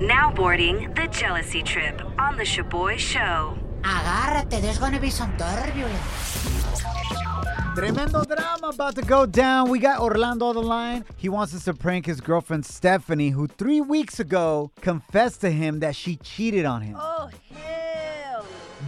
Now boarding the jealousy trip on the Shoboy Show. Agárrate, there's gonna be some turbulence. Tremendo drama about to go down. We got Orlando on the line. He wants us to prank his girlfriend Stephanie, who three weeks ago confessed to him that she cheated on him, Oh, hell.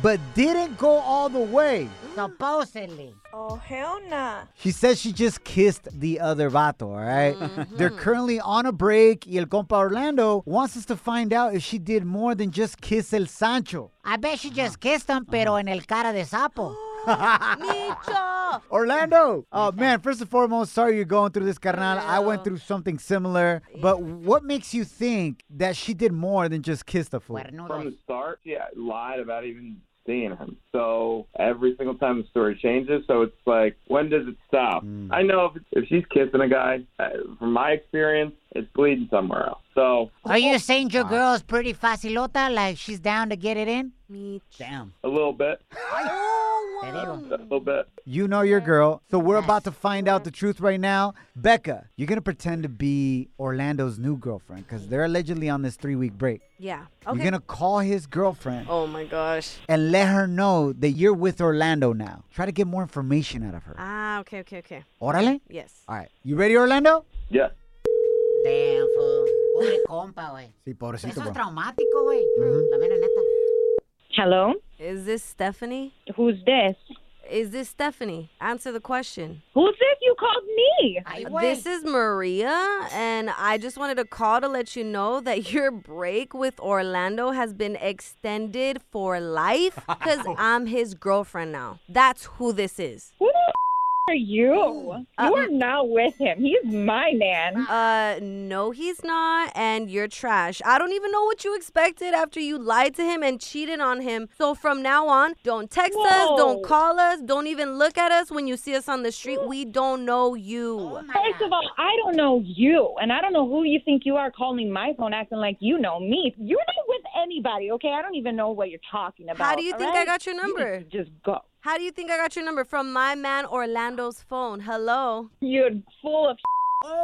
But didn't go all the way. Supposedly. Oh, hell nah. She says she just kissed the other vato, all right? Mm-hmm. They're currently on a break, y el compa Orlando wants us to find out if she did more than just kiss el Sancho. I bet she just kissed him, pero en el cara de sapo. Micho. Orlando! Oh, man, first and foremost, sorry you're going through this, carnal. I went through something similar. But what makes you think that she did more than just kiss the fool? from the start, yeah, lied about even seeing him. So every single time the story changes, so it's like, when does it stop? I know if, if she's kissing a guy, uh, from my experience, it's bleeding somewhere else. So Are you saying your girl's pretty facilota, like she's down to get it in? Micho. Damn. a little bit, a little bit. You know your girl. So we're about to find out the truth right now. Becca, you're going to pretend to be Orlando's new girlfriend because they're allegedly on this three week break. Yeah. Okay. You're going to call his girlfriend Oh my gosh. and let her know that you're with Orlando now. Try to get more information out of her. Ah, okay, okay, okay. Órale? Yes. All right. You ready, Orlando? Yeah. Damn, fool. Pobre compa, güey. Sí, pobrecito, Eso es traumático, güey. La mera neta. Hello? Is this Stephanie? Who's this? Is this Stephanie? Answer the question. Who's this? You called me. Ay. This is Maria, and I just wanted to call to let you know that your break with Orlando has been extended for life because I'm his girlfriend now. That's who this is. Who the f- are you? Uh, you are not with him. He's my man. Uh, no, he's not, and you're trash. I don't even know what you expected after you lied to him and cheated on him. So from now on, don't text us, don't call us, don't even look at us when you see us on the street. We don't know you. Oh, First of all, I don't know you, and I don't know who you think you are calling my phone acting like you know me. You're not with anybody, okay? I don't even know what you're talking about. How do you all think I got your number? need to just go. How do you think I got your number from my man Orlando's phone? Hello. You're full of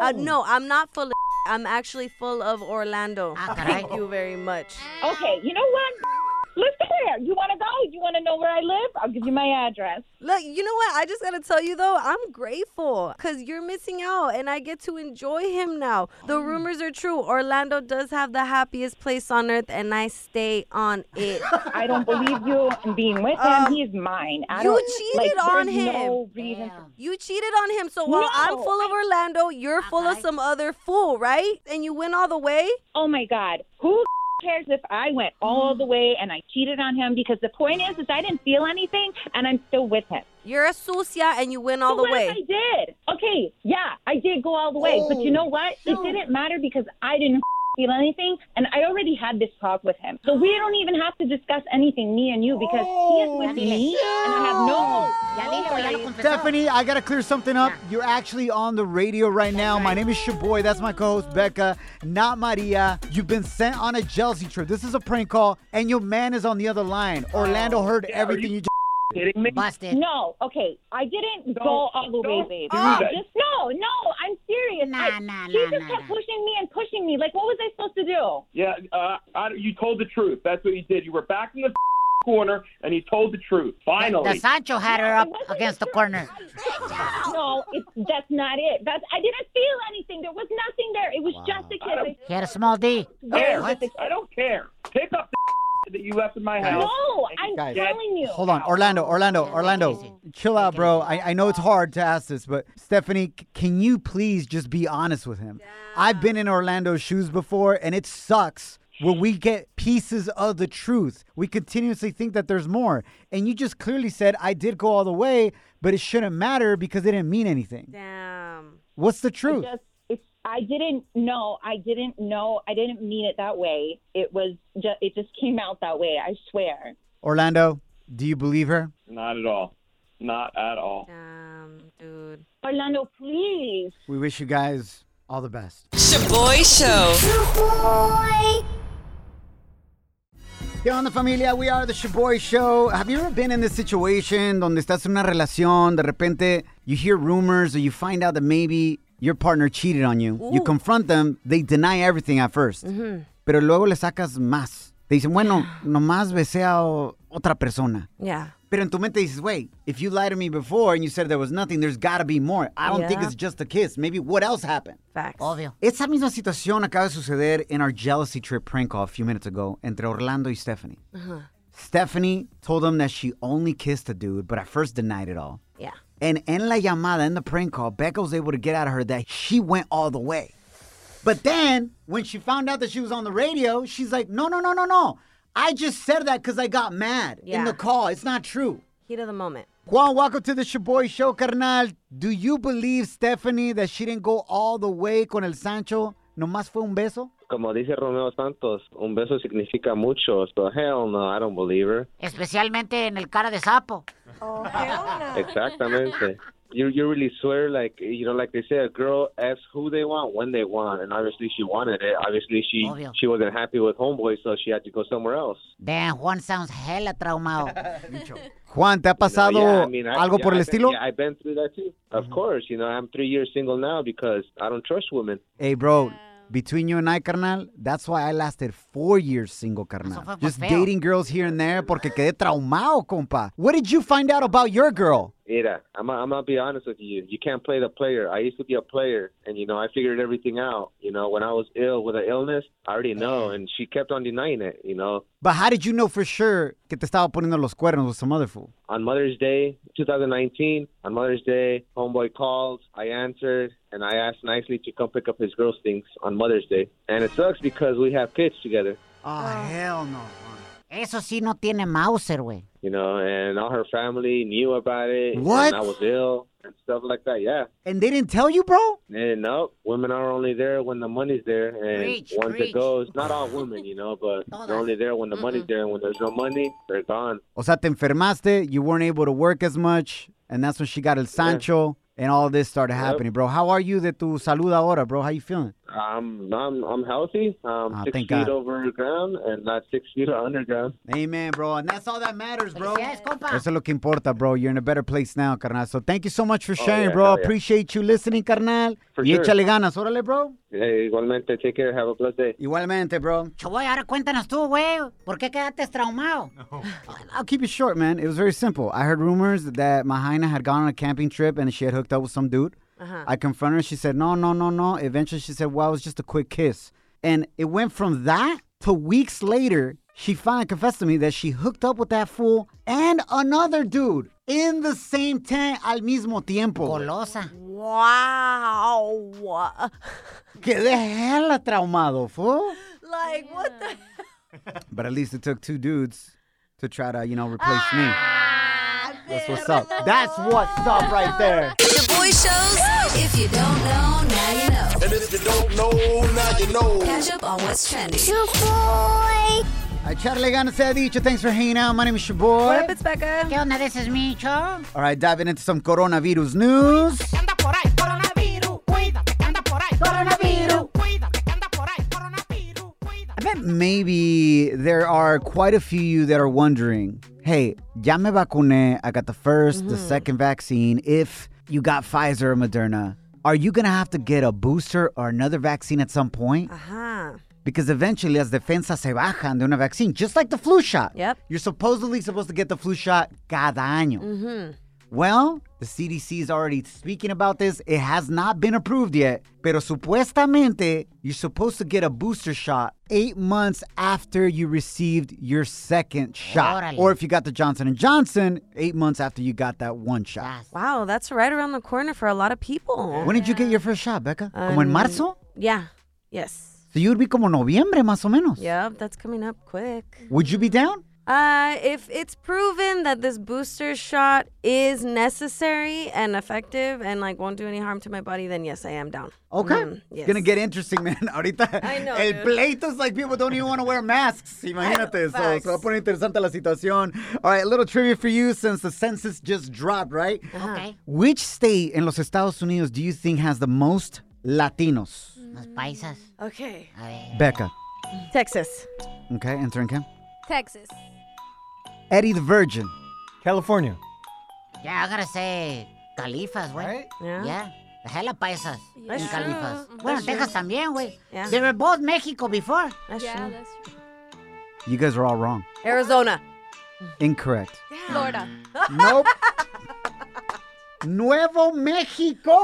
Uh, no, I'm not full of. I'm actually full of Orlando. Ah, Thank you very much. Okay, you know what? Let's go there. You want to go? You want to know where I live? I'll give you my address. Look, you know what? I just gotta tell you though, I'm grateful because you're missing out and I get to enjoy him now. The rumors are true. Orlando does have the happiest place on earth and I stay on it. I don't believe you in being with him. Uh, He's mine. I you don't, cheated like, on him. No reason. You cheated on him, so while I'm full of Orlando, you're full of Okay. some other fool, right? And you went all the way? Oh my God, who cares if I went all mm-hmm. the way and I cheated on him? Because the point is, is I didn't feel anything, and I'm still with him. You're a sucia and you went all But the way. I did. Okay, yeah, I did go all the way, but you oh, know what? It didn't matter because I didn't feel anything, and I already had this talk with him. So we don't even have to discuss anything, me and you, because he is oh, with me, and I have no. Ya dile, güey, ya lo confesó. Stephanie, I gotta clear something up. You're actually on the radio right now. My name is Shoboy. That's my co-host Becca, not Maria. You've been sent on a jealousy trip. This is a prank call, and your man is on the other line. Orlando heard Yeah, everything you. you Kidding me? Busted. No, okay, I didn't Don't- go all the way, don't babe. do I that. Just no, no, I'm serious. Nah, I, nah, he nah, just nah, kept nah. pushing me and pushing me. Like, what was I supposed to do? Yeah, uh, I, you told the truth. That's what you did. You were back in the corner, and you told the truth. Finally. The Sancho had her up against the true. corner. No, it's that's not it. That's I didn't feel anything. There was nothing there. It was just a don't- kiss. He had a small D. I There don't, was a I don't care. Pick up the that you left in my house. No, I'm Guys. telling you. Hold on, Orlando, Orlando, Orlando. Chill out, bro. I, I know it's hard to ask this, but Stephanie, can you please just be honest with him? I've been in Orlando's shoes before, and it sucks when we get pieces of the truth. We continuously think that there's more. And you just clearly said, I did go all the way, but it shouldn't matter because it didn't mean anything. Damn. What's the I truth? just it's I didn't know. I didn't know. I didn't mean it that way. It was just. It just came out that way. I swear. Orlando, do you believe her? Not at all. Not at all. Damn, dude. Orlando, please. We wish you guys all the best. Shoboy Show. ¿Qué onda familia? We are the Shoboy Show. Have you ever been in this situation donde estás en una relación, de repente you hear rumors or you find out that maybe your partner cheated on you. You confront them, they deny everything at 1st Pero luego le sacas más. Te dicen, bueno, nomás besé a otra persona. Yeah. Pero en tu mente dices, wait, if you lied to me before and you said there was nothing, there's gotta be more. I don't think it's just a kiss. Maybe what else happened? Facts. Obvio. Esa misma situación acaba de suceder en our jealousy trip prank call a few minutes ago entre Orlando y Stephanie. Uh-huh. Stephanie told him that she only kissed a dude, but at first denied it all. Yeah. And in la llamada, in the prank call, Becca was able to get out of her that she went all the way. But then, when she found out that she was on the radio, she's like, no, no, no, no, no. I just said that because I got mad in the call. It's not true. Heat of the moment. Juan, welcome to the Shoboy Show, carnal. Do you believe, Stephanie, that she didn't go all the way con el Sancho? Nomás fue un beso? Como dice Romeo Santos, un beso significa mucho. So hell no, I don't believe her. Especialmente en el cara de sapo. Oh, Exactamente. You you really swear like you know like they say a girl asks who they want when they want and obviously she wanted it. Obviously she Obvio. she wasn't happy with homeboy so she had to go somewhere else. Damn, Juan sounds hella traumado. Juan, ¿te ha pasado Yeah, I mean, I- algo yeah, por el I've been- estilo? Yeah, I've been through that too. Of course, you know, I'm 3 years single now because I don't trust women. Hey, bro, between you and I, carnal, that's why I lasted four years single, carnal. Eso fue por Just feo. dating girls here and there porque quedé traumado, compa. What did you find out about your girl? Mira, I'm I'm gonna be honest with you. You can't play the player. I used to be a player, and you know I figured everything out. You know, when I was ill with an illness, I already mm-hmm. know, and she kept on denying it. You know, But how did you know for sure que te estaba poniendo los cuernos with some other fool? on Mother's Day, 2019, on Mother's Day, homeboy called. I answered, and I asked nicely to come pick up his girls' things on Mother's Day. And it sucks because we have kids together. Oh, hell no, Juan. Eso sí no tiene Mauser, güey. You know, and all her family knew about it. What? And I was ill and stuff like that. Yeah. And they didn't tell you, bro? And no, women are only there when the money's there, and Preach, once preach. it goes, not all women, you know, but they're only there when the money's there, and when there's no money, they're gone. O sea, te enfermaste, you weren't able to work as much, and that's when she got el Sancho, and all this started happening, bro. How are you de tu salud ahora, bro? How you feeling? I'm I'm I'm healthy. Um, Ah, six thank feet God. over ground, and not six feet underground. Amen, bro. And that's all that matters, bro. Felicidades, compa. Eso es lo que importa, bro. You're in a better place now, carnal. So thank you so much for sharing, yeah, bro. yeah. Appreciate you listening, carnal. For y sure. échale ganas. Órale, bro. Hey, igualmente, take care. Have a blessed day. Igualmente, bro. Shoboy, ahora cuéntanos tú, güey. ¿Por qué quedaste traumado? I'll keep it short, man. It was very simple. I heard rumors that Mahaina had gone on a camping trip and she had hooked up with some dude. Uh-huh. I confronted her. She said, no, no, no, no. Eventually, she said, well, it was just a quick kiss. And it went from that to weeks later, she finally confessed to me that she hooked up with that fool and another dude in the same tent al mismo tiempo. Golosa. Wow. Quedé hella traumado, fool. Like, what the? hell? But at least it took two dudes to try to, you know, replace me. Ah, That's what's up. That's what's up right there. Shoboy Shows. If you don't know, now you know. And if you don't know, now you know. Catch up on what's trending. A echarle ganas se ha dicho. Thanks for hanging out. My name is your boy. What up, it's Becca? ¿Qué onda? This is Micho. All right, diving into some coronavirus news. anda por ahí, coronavirus. Cuídate, que anda por ahí, coronavirus. Cuídate, que anda por ahí, coronavirus. I bet maybe there are quite a few of you that are wondering, hey, ya me vacuné. I got the 1st the mm-hmm. second vaccine. If you got Pfizer or Moderna, are you going to have to get a booster or another vaccine at some point? Ajá. Because eventually las defensas se bajan de una vaccine, just like the flu shot. Yep. You're supposedly supposed to get the flu shot cada año. Mm-hmm. Well, the CDC is already speaking about this. It has not been approved yet. Pero supuestamente, you're supposed to get a booster shot eight months after you received your second shot. Órale. Or if you got the Johnson & Johnson, eight months after you got that one shot. Yes. Wow, that's right around the corner for a lot of people. When did you get your first shot, Becca? Como en Um, marzo? Yeah. Yes. So you would be como noviembre, más o menos. Yeah, that's coming up quick. Would you be down? Uh, if it's proven that this booster shot is necessary and effective and like won't do any harm to my body, then yes, I am down. Okay. Mhm, It's gonna get interesting, man. Ahorita I know, el dude. pleito is like people don't even want to wear masks. Imagínate. So Facts. se va a poner interesante la situación. All right, a little trivia for you since the census just dropped, right? Okay. Which state in los Estados Unidos do you think has the most Latinos? Los paisas. Okay. A ver. Becca. Texas. Okay, entering Kim. Texas. Eddie the Virgin. California. Yeah, I gotta say, califas, güey. Right? Yeah. Yeah. The hella paisas That's en true. califas. That's Bueno, true. Texas también, güey. Yeah. They were both Mexico before. That's Yeah, true. that's true. You guys are all wrong. Arizona. Incorrect. Florida. Nope. Nuevo Mexico.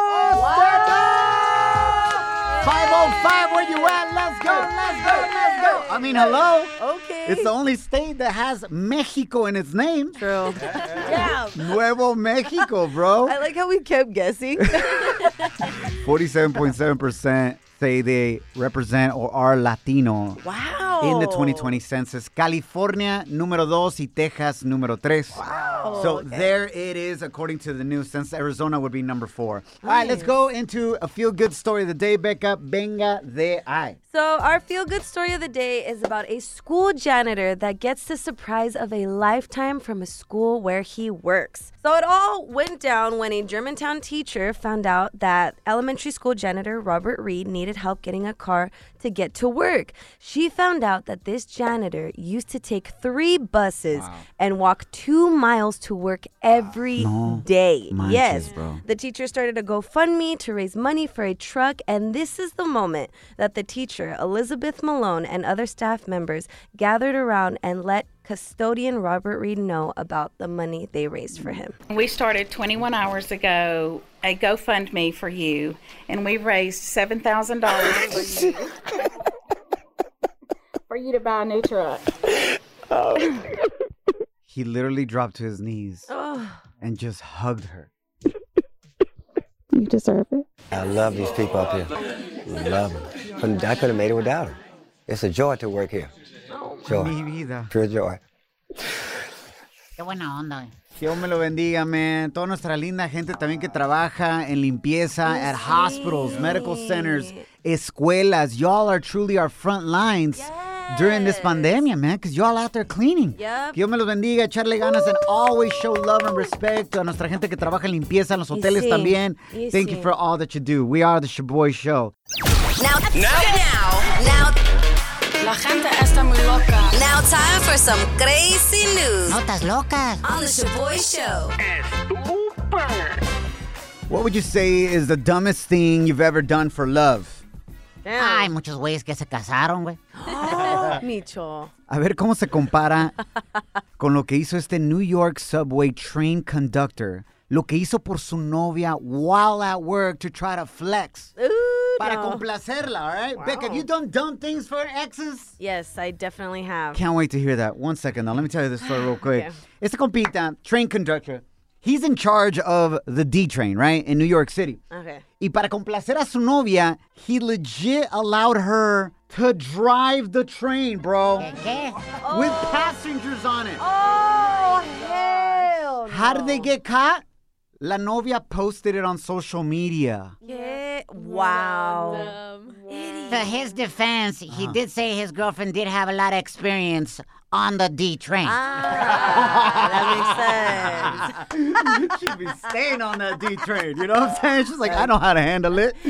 505, where you at? Let's go, let's go, let's go. I mean, hello. Okay. It's the only state that has Mexico in its name. True. yeah. Nuevo Mexico, bro. I like how we kept guessing. 47.7% say they represent or are Latino wow. In the 2020 census. California, número dos, y Texas, número tres. Wow. So okay. there it is, according to the new census. Arizona would be number four. All right, let's go into a feel good story of the day, Becca. Venga de ahí. So, our feel good story of the day is about a school janitor that gets the surprise of a lifetime from a school where he works. So, it all went down when a Germantown teacher found out that elementary school janitor Robert Reed needed help getting a car to get to work. She found out that this janitor used to take three buses and walk two miles to work every day. No manches, yes. bro. The teacher started a GoFundMe to raise money for a truck, and this is the moment that the teacher, Elizabeth Malone, and other staff members gathered around and let custodian Robert Reed know about the money they raised for him. We started 21 hours ago a GoFundMe for you, and we raised $7,000 for you. for you to buy a new truck. Oh. He literally dropped to his knees Oh, and just hugged her. You deserve it. I love these people up here. Love them. I couldn't have made it without them. It's a joy to work here. Joy. Mi vida. Pure joy. Qué buena onda. Dios me lo bendiga, man. Toda nuestra linda gente también que trabaja en limpieza at hospitals, medical centers, escuelas. Y'all are truly our front lines during this pandemia, man, because y'all out there cleaning. Yep. Dios me los bendiga, echarle ganas and always show love and respect a nuestra gente que trabaja en limpieza en los hoteles sí, también. y Thank you sí. for all that you do. We are the Shaboy Show. Now, now, now, La gente está muy loca. now, time for some crazy news Notas locas. on the Shoboy Show. What would you say is the dumbest thing you've ever done for love? Hay muchos güeyes que se casaron, güey. Oh, Micho. A ver cómo se compara con lo que hizo este New York subway train conductor. Lo que hizo por su novia while at work to try to flex. Ooh, Para no. complacerla, all right? Becca, have you done dumb things for exes? Yes, I definitely have. Can't wait to hear that. One second now. Let me tell you this story real quick. Okay. Este compita, train conductor, he's in charge of the D train, right? In New York City. Okay. Y para complacer a su novia, he legit allowed her to drive the train, bro. ¿Qué? With oh. passengers on it. Oh, hell. How did they get caught? La novia posted it on social media. Yeah. Wow. To his defense, he did say his girlfriend did have a lot of experience on the D train. Ah, that makes sense. She'd be staying on that D train. You know what I'm saying? She's like, I know how to handle it.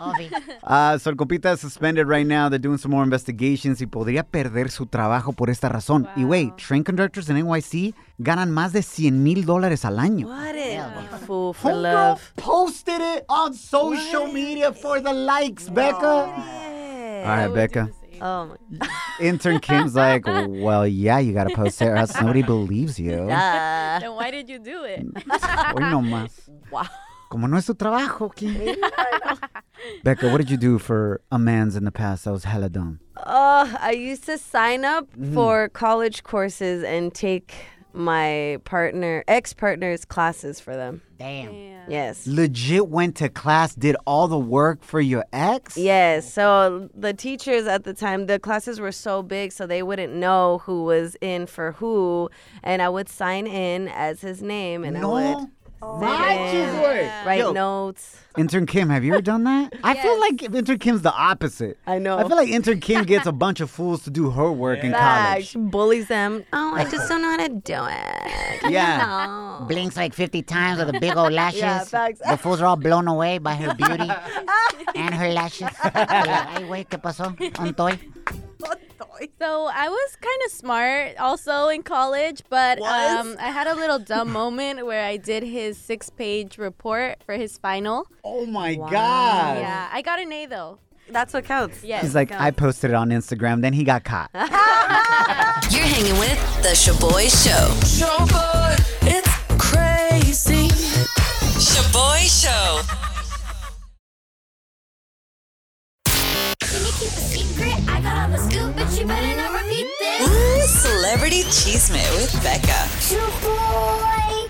Obvi. Uh, so el compita is suspended right now. They're doing some more investigations y podría perder su trabajo por esta razón. Y wait, train conductors in NYC ganan más de 100 mil dólares al año. What a fool for Homegirl love. posted it on social media for the likes, Becca. All right, Becca. Oh my Intern Kim's like, well, yeah, you gotta post it, or else nobody believes you. God. then why did you do it? Hoy no más. Wow. Como no es tu trabajo, Kim. Becca, what did you do for a man's in the past that was hella dumb? Uh, I used to sign up Mm-hmm. for college courses and take my partner, ex partner's classes for them. Damn. Yes. Legit went to class, did all the work for your ex? Yes. So the teachers at the time, the classes were so big, so they wouldn't know who was in for who. And I would sign in as his name and I would Oh. Manches, güey. write Yo. notes. Intern Kim, have you ever done that? I feel like Intern Kim's the opposite. I know. I feel like Intern Kim gets a bunch of fools to do her work in college. Facts. bullies them. Oh, I just don't know how to do it. Yeah. Blinks like 50 times with the big old lashes. Yeah, facts. The fools are all blown away by her beauty and her lashes. Ay, güey, ¿qué pasó? Ontoy. So I was kind of smart also in college, but um, I had a little dumb moment where I did his six-page report for his final. Oh my God. Yeah, I got an A though. That's what counts. Yes. He's like, I posted it on Instagram, then he got caught. You're hanging with The Shoboy Show. Shoboy, it's crazy. Shoboy Show. Keep a secret? I got all the scoop, but you better not repeat this. Ooh, Celebrity Cheesemate with Becca. Shoboy.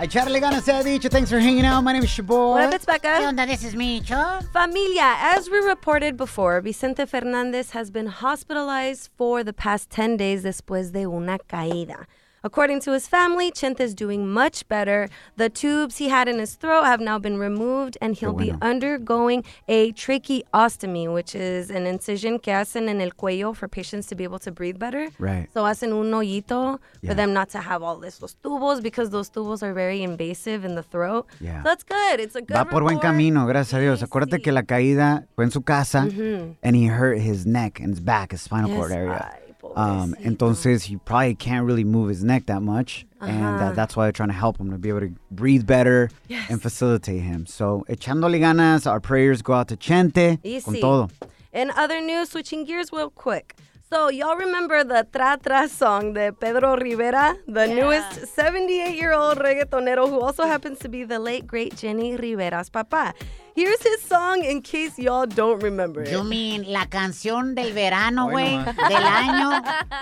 I Charlie Gana se ha dicho. Thanks for hanging out. My name is Shoboy. What up, it's ¿Qué Becca? onda? This is Micho. Familia, as we reported before, Vicente Fernandez has been hospitalized for the past 10 days después de una caída. According to his family, Chente is doing much better. The tubes he had in his throat have now been removed, and he'll be undergoing a tracheostomy, which is an incision que hacen en el cuello for patients to be able to breathe better. Right. So hacen un hoyito Yeah. for them not to have all this, los tubos, because those tubos are very invasive in the throat. Yeah. So that's good. It's a good Va por buen camino, gracias a Dios. Acuérdate que la caída fue en su casa Mhm. and he hurt his neck and his back, his spinal cord area. ay, Um, entonces, he probably can't really move his neck that much. And uh, that's why they're trying to help him to be able to breathe better and facilitate him. So, echándole ganas, our prayers go out to Chente con todo. In other news, switching gears real quick. So, y'all remember the Tra Tra song de Pedro Rivera, the newest 78 year old reggaetonero who also happens to be the late, great Jenni Rivera's papa. Here's his song in case y'all don't remember it. You mean la canción del verano, güey, del año.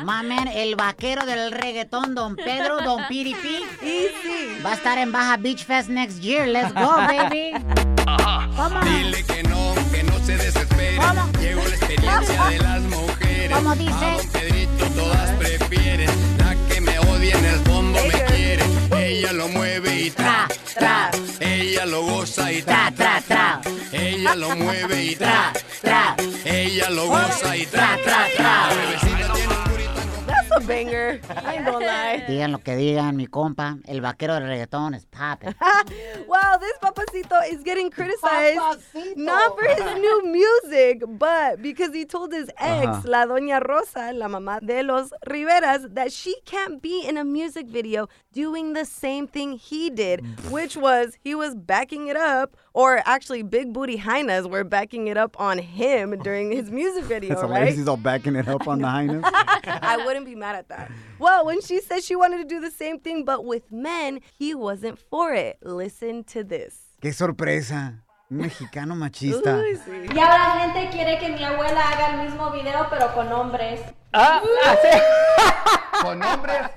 Mamen, el vaquero del reggaetón, Don Pedro, Don Piripi. Easy. Va a estar en Baja Beach Fest next year. Let's go, baby. ¿Cómo? Dile que no, que no se desespere. Llegó la experiencia de las mujeres. ¿Cómo dice? A don Pedrito todas prefieren. Tra, tra, tra. Ella lo mueve y tra, tra. Ella lo goza y tra, tra, tra. La bebecita tiene un That's a banger. I ain't gonna lie. Digan lo que digan, mi compa. El vaquero del reggaetón es popping. Wow, this papacito is getting criticized not for his new music, but because he told his ex, Uh-huh. La Doña Rosa, la mamá de los Riveras, that she can't be in a music video doing the same thing he did, which was he was backing it up, or actually, Big Booty Hyenas were backing it up on him during his music video, That's hilarious. right? He's all backing it up on the highness. I wouldn't be mad at that. Well, when she said she wanted to do the same thing, but with men, he wasn't for it. Listen to this. Qué sorpresa. Un mexicano machista. Uy, sí. Y ahora la gente quiere que mi abuela haga el mismo video, pero con hombres. Ah, sí. ¿Con hombres?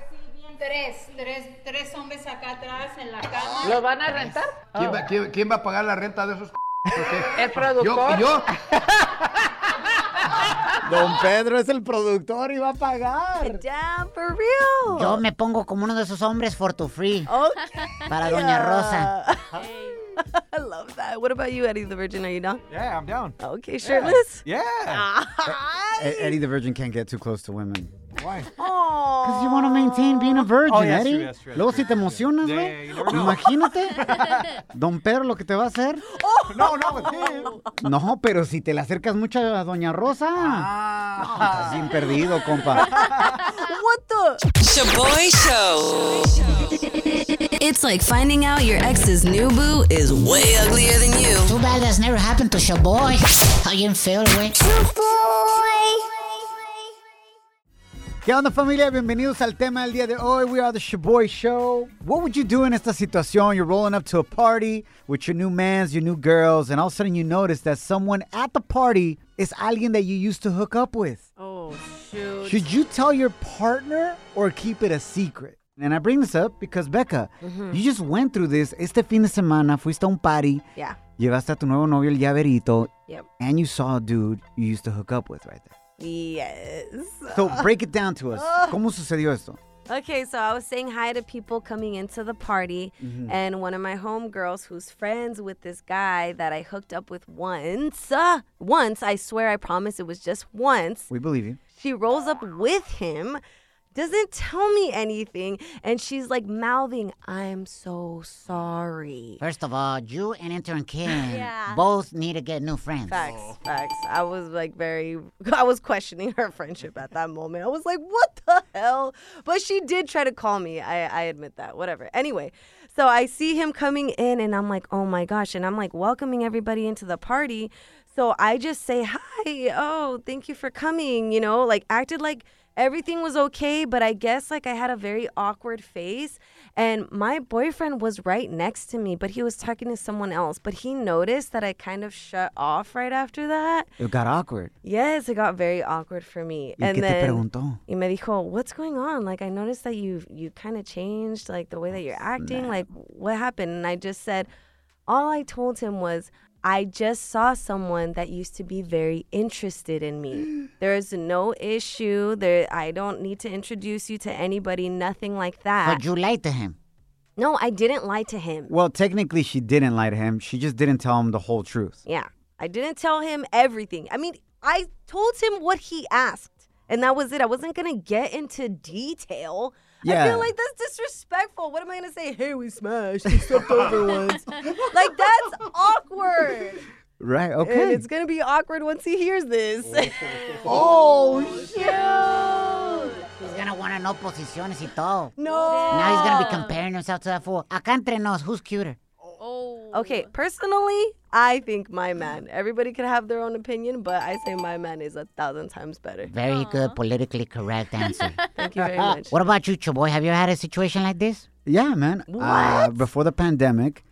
Tres, tres, tres hombres acá atrás en la cama. ¿Lo van a rentar? ¿Quién va, quién- quién va a pagar la renta de esos? El productor. ¿Yo? ¿Yo? Don Pedro es el productor y va a pagar. Damn, for real. Yo me pongo como uno de esos hombres for to free. Okay. Para Doña Rosa. I love that. What about you, Eddie the Virgin? Are you down? Yeah, I'm down. Okay, shirtless? Yeah. E- Eddie the Virgin can't get too close to women. Why? Because you want to maintain being a virgin, Oh, yeah, that's Eddie. true, that's true, that's Luego si te emocionas, güey. yeah. Imagínate. Don Pedro lo que te va a hacer. No, not with him. No, pero si te le acercas mucho a Doña Rosa. Ah. No, estás bien perdido, compa. What the? Shaboy Show. It's like finding out your ex's new boo is way uglier than you. Too bad that's never happened to Shaboy. How you feel, güey? ¿Qué onda familia? Bienvenidos al tema del día de hoy. We are the Shoboy Show. What would you do in esta situación? You're rolling up to a party with your new mans, your new girls, and all of a sudden you notice that someone at the party is alguien that you used to hook up with. Oh, shoot. Should you tell your partner or keep it a secret? And I bring this up because Becca, Mhm. you just went through this. Este fin de semana fuiste a un party. Yeah. Llevaste a tu nuevo novio el llaverito. Yep. And you saw a dude you used to hook up with right there. Yes. So break it down to us. ¿Cómo sucedió esto? Okay, so I was saying hi to people coming into the party, Mhm. and one of my homegirls who's friends with this guy that I hooked up with once, uh, once, I swear I promise it was just once. We believe you. She rolls up with him, doesn't tell me anything, and she's like mouthing, I'm so sorry. First of all, you and intern Kim Yeah. both need to get new friends. Facts, facts. I was like very, I was questioning her friendship at that moment. I was like, what the hell? But she did try to call me. I, I admit that. Whatever. Anyway, so I see him coming in and I'm like, oh my gosh. And I'm like welcoming everybody into the party. So I just say, hi. Oh, thank you for coming. You know, like acted like everything was okay. But I guess like I had a very awkward face. And my boyfriend was right next to me, but he was talking to someone else. But he noticed that I kind of shut off right after that. It got awkward. Yes, it got very awkward for me. ¿Y and qué te then preguntó? y me dijo, "What's going on? Like I noticed that you you kind of changed like the way that you're acting. Like what happened?" And I just said, all I told him was, "I just saw someone that used to be very interested in me. There's no issue. There I don't need to introduce you to anybody, nothing like that." But you lied to him. no, I didn't lie to him. Well, technically, she didn't lie to him. She just didn't tell him the whole truth. Yeah. I didn't tell him everything. I mean, I told him what he asked, and that was it. I wasn't going to get into detail. I feel like that's disrespectful. What am I going to say? Hey, we smashed. We stepped over once. Like, that's awkward. Right. And Okay. it's going to be awkward once he hears this. oh, oh, oh shoot. He's gonna wanna know posiciones y todo. No. Now he's gonna be comparing himself to that fool. Acá entre nos, who's cuter? Oh. Okay, personally, I think my man. Everybody can have their own opinion, but I say my man is a thousand times better. Very good, politically correct answer. Thank you very much. What about you, Shoboy? Have you had a situation like this? Yeah, man. Uh, before the pandemic,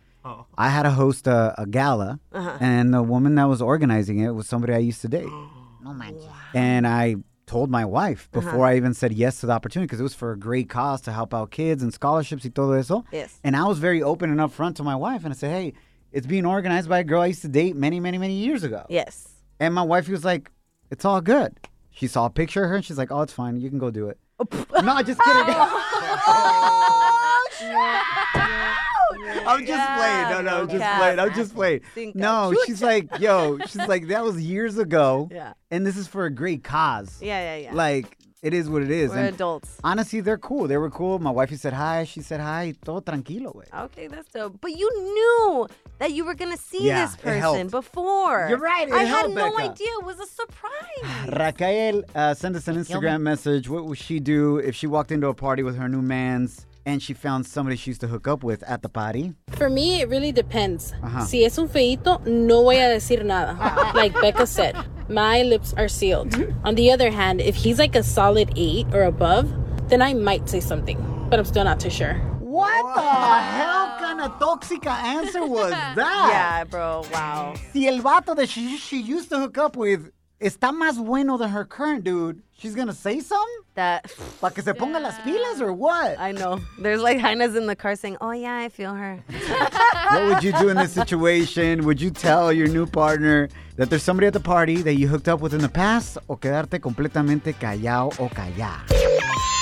I had to host a, a gala, Uh-huh. and the woman that was organizing it was somebody I used to date. No manches. And I told my wife Uh-huh. before I even said yes to the opportunity because it was for a great cause to help out kids and scholarships y todo eso. Yes. And I was very open and upfront to my wife, and I said, hey, it's being organized by a girl I used to date many, many, many years ago. Yes. And my wife was like, it's all good. She saw a picture of her, and she's like, oh, it's fine. You can go do it. no, just kidding. I'm just playing. No, no, I'm just playing. I'm just playing. No, she's like, yo, she's like, that was years ago. Yeah. And this is for a great cause. Yeah, yeah, yeah. Like, it is what it is. We're And adults. Honestly, they're cool. They were cool. My wifey said hi. She said hi. Todo tranquilo, güey. Okay, that's dope. But you knew that you were gonna see Yeah, this person before. You're right, it I helped, had no Becca. idea. It was a surprise. Raquel uh, sent us an Instagram message. What would she do if she walked into a party with her new man's and she found somebody she used to hook up with at the party? For me, it really depends. Ajá. Si es un feito, no voy a decir nada. like Becca said, my lips are sealed. On the other hand, if he's like a solid eight or above, then I might say something, but I'm still not too sure. What the hell kind of toxic answer was that? Yeah, bro. Wow. Si el vato that she, she used to hook up with está más bueno than her current dude, she's gonna say something? That. ¿Para que se ponga las pilas or what? I know. There's like hyenas in the car saying, "Oh yeah, I feel her." what would you do in this situation? Would you tell your new partner that there's somebody at the party that you hooked up with in the past o quedarte completamente callado o callada?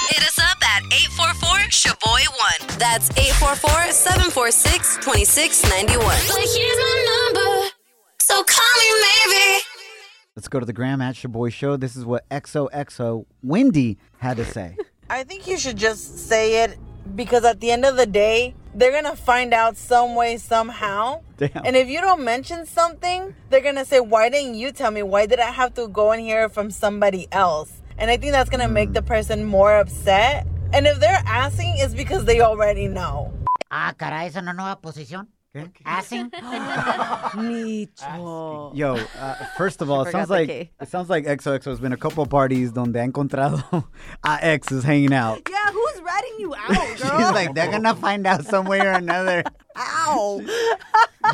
Hit us up at 844-SHOBOY1. That's 844-746-2691. But here's my number, so call me maybe. Let's go to the gram at Shoboy Show. This is what XOXO Wendy had to say. I think you should just say it because at the end of the day, they're gonna find out some way, somehow. Damn. And if you don't mention something, they're gonna say, Why didn't you tell me? Why did I have to go and hear from somebody else? And I think that's gonna make the person more upset. And if they're asking, it's because they already know. Ah, caray, esa no es nueva posición. Asking? Nicho. Yo, uh, first of all, it Forgot sounds the like K. it sounds like XOXO has been a couple of parties donde ha encontrado a exes hanging out. Yeah, who's ratting you out, girl? She's like, they're gonna find out some way or another. Ow.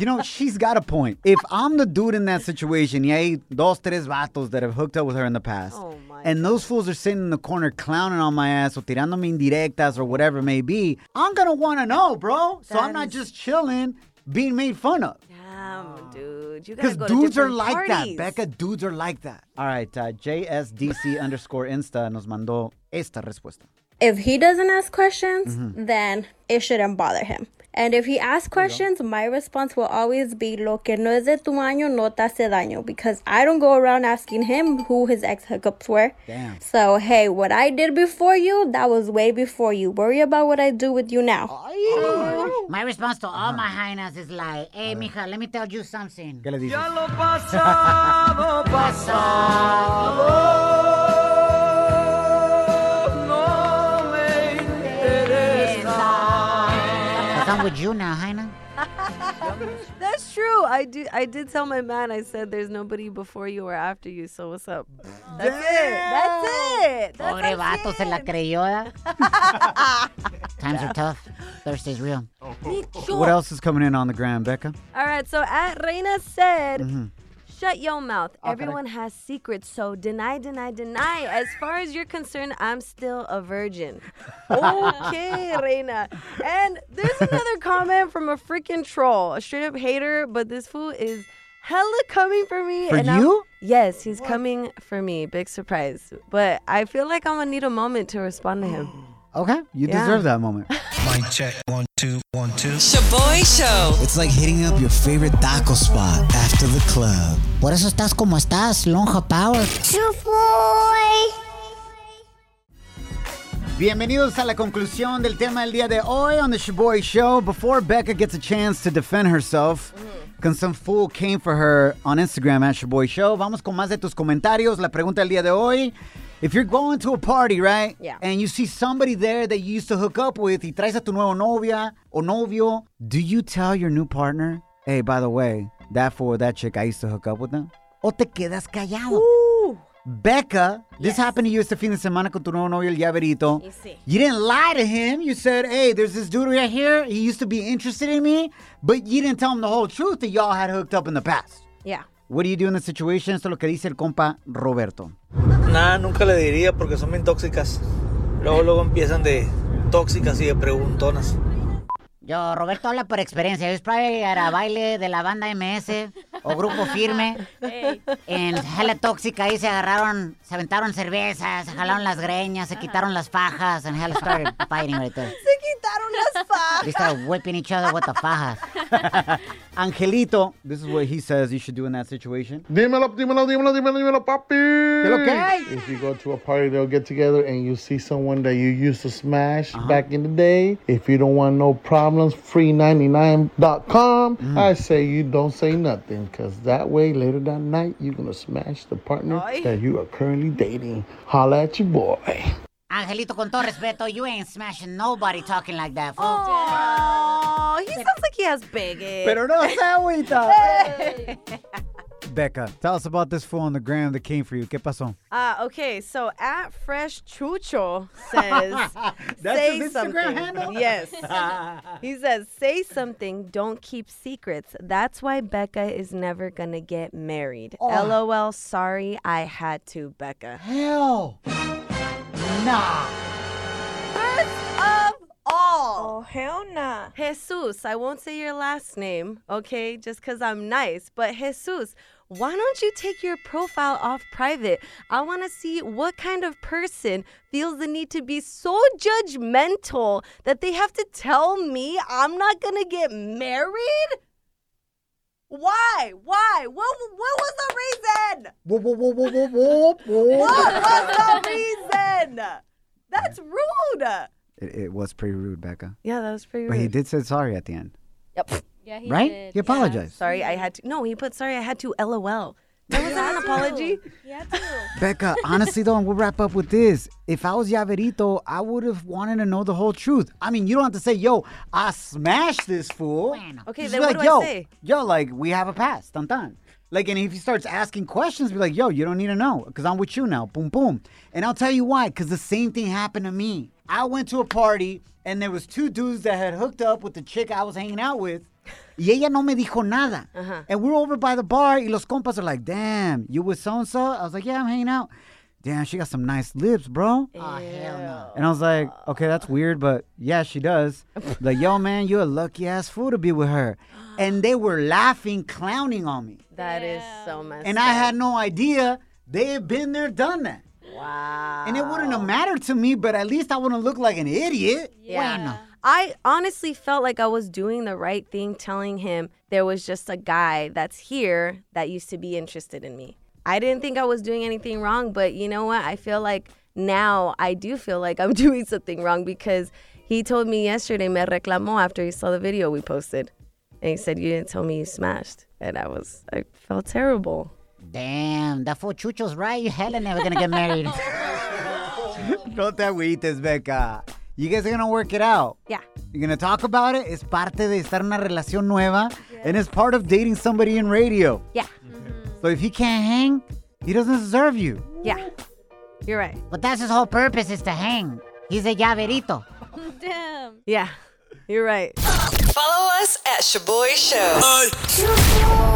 You know, she's got a point. If I'm the dude in that situation, y hay dos, tres vatos that have hooked up with her in the past, Oh my and those fools are sitting in the corner clowning on my ass or tirando tirándome indirectas or whatever it may be, I'm gonna wanna know, bro. So I'm not is- just chilling, being made fun of. Damn, dude. You gotta Because go to dudes are different like parties. that, Becca. Dudes are like that. All right, uh, JSDC underscore Insta nos mandó esta respuesta. If he doesn't ask questions, Mhm. then it shouldn't bother him. And if he asks questions, my response will always be lo que no es de tu año no te hace daño because I don't go around asking him who his ex hookups were. Damn. So, hey, what I did before you, that was way before you. Worry about what I do with you now. My response to all my hyenas is like, hey, mija, let me tell you something. ¿Qué le dices? lo pasado, no wrong with you now, hyena? That's true. I do. I did tell my man. I said there's nobody before you or after you. So what's up? That's it. That's it. That's Pobre vato, se la creyó. ¿eh? Times are tough. Thursday's real. What else is coming in on the gram, Becca? All right. So at Reina said. Mhm. Shut your mouth. Oh, Everyone has secrets, so deny, deny, deny. As far as you're concerned, I'm still a virgin. Okay, Reina. And there's another comment from a freaking troll, a straight up hater, but this fool is hella coming for me. For and I'm- you? yes, he's coming for me. Big surprise. But I feel like I'm gonna need a moment to respond to him. Okay, you Yeah. deserve that moment. Mic check. One, two, one, two. Shaboy Show. It's like hitting up your favorite taco spot after the club. Por eso estás como estás, lonja power. Bienvenidos a la conclusión del tema del día de hoy on the Shaboy Show. Before Becca gets a chance to defend herself, because some fool came for her on Instagram at Shaboy Show. Vamos con más de tus comentarios. La pregunta del día de hoy. If you're going to a party, right? Yeah. And you see somebody there that you used to hook up with y traes a tu nuevo novia o novio, do you tell your new partner, hey, by the way, that for that chick, I used to hook up with them? O te quedas callado? Becca, this happened to you este fin de semana con tu nuevo novio, el llaverito. Sí. You didn't lie to him. You said, hey, there's this dude right here. He used to be interested in me, but you didn't tell him the whole truth that y'all had hooked up in the past. Yeah. What do you do in the situation? Esto es lo que dice el compa Roberto. Nada, nunca le diría porque son bien tóxicas. Luego, luego empiezan de tóxicas y de preguntonas. Yo, Roberto habla por experiencia. Yo probably era baile de la banda MS o grupo firme. En Hella Tóxica ahí se agarraron, se aventaron cervezas, se jalaron las greñas, se quitaron las fajas, and Hella started fighting right there. Se quitaron las fajas. They started whipping each other with the fajas. Angelito, this is what he says you should do in that situation. Dímelo, dímelo, dímelo, dímelo, dímelo, papi. ¿Qué lo que hay? If you go to a party, they'll get together and you see someone that you used to smash back in the day. If you don't want no problems, free99.com. I say you don't say nothing because that way later that night you're going to smash the partner that you are currently dating. Holla at your boy. Angelito, con todo respeto, you ain't smashing nobody talking like that, fool. Oh, he sounds like he has bigot. Pero no se agüita. Becca, tell us about this fool on the gram that came for you. ¿Qué pasó? Uh, okay, so at Fresh Chucho says, That's say his Instagram something. handle? Yes. he says, say something, don't keep secrets. That's why Becca is never gonna get married. Oh. LOL, sorry, I had to, Becca. Hell. Nah. First of all. Oh, hell nah. Jesus, I won't say your last name, okay, just because I'm nice, but Jesus, why don't you take your profile off private? I want to see what kind of person feels the need to be so judgmental that they have to tell me I'm not going to get married? Why? Why? What, what was the reason? What was the reason? That's rude. It, it was pretty rude, Becca. Yeah, that was pretty rude. But he did say sorry at the end. Yep. Yeah, he Right? did. He apologized. Sorry, I had to. No, he put sorry, I had to LOL. That wasn't an apology. Yeah. Becca, honestly though, and we'll wrap up with this. If I was llaverito, I would have wanted to know the whole truth. I mean, you don't have to say, yo, I smashed this fool. Okay, Just then be what like, do I yo, say? Yo, like, we have a past. Dun dun. Like, and if he starts asking questions, be like, yo, you don't need to know, because I'm with you now. Boom, boom. And I'll tell you why, because the same thing happened to me. I went to a party, and there was two dudes that had hooked up with the chick I was hanging out with. Y ella no me dijo nada. Uh-huh. And we're over by the bar, y los compas are like, damn, you with so-and-so? I was like, yeah, I'm hanging out. damn, she got some nice lips, bro. Oh, hell no. And I was like, okay, that's weird, but yeah, she does. like, yo, man, you're a lucky ass fool to be with her. And they were laughing, clowning on me. That is so messed And up. I had no idea they had been there, done that. Wow. And it wouldn't have mattered to me, but at least I wouldn't look like an idiot. Yeah. I honestly felt like I was doing the right thing telling him there was just a guy that's here that used to be interested in me. I didn't think I was doing anything wrong, but you know what? I feel like now I do feel like I'm doing something wrong because he told me yesterday, me reclamó after he saw the video we posted. And he said, You didn't tell me you smashed. And I was, I felt terrible. Damn, that fool Chucho's right. You hella never gonna get married. No te agüites, Becca. You guys are gonna work it out. Yeah. You're gonna talk about it. It's parte de estar en una relación nueva, and it's part of dating somebody in radio. Yeah. So if he can't hang, he doesn't deserve you. Yeah. You're right. But that's his whole purpose is to hang. He's a llaverito. Damn. Yeah. You're right. Follow us at Shoboy Show.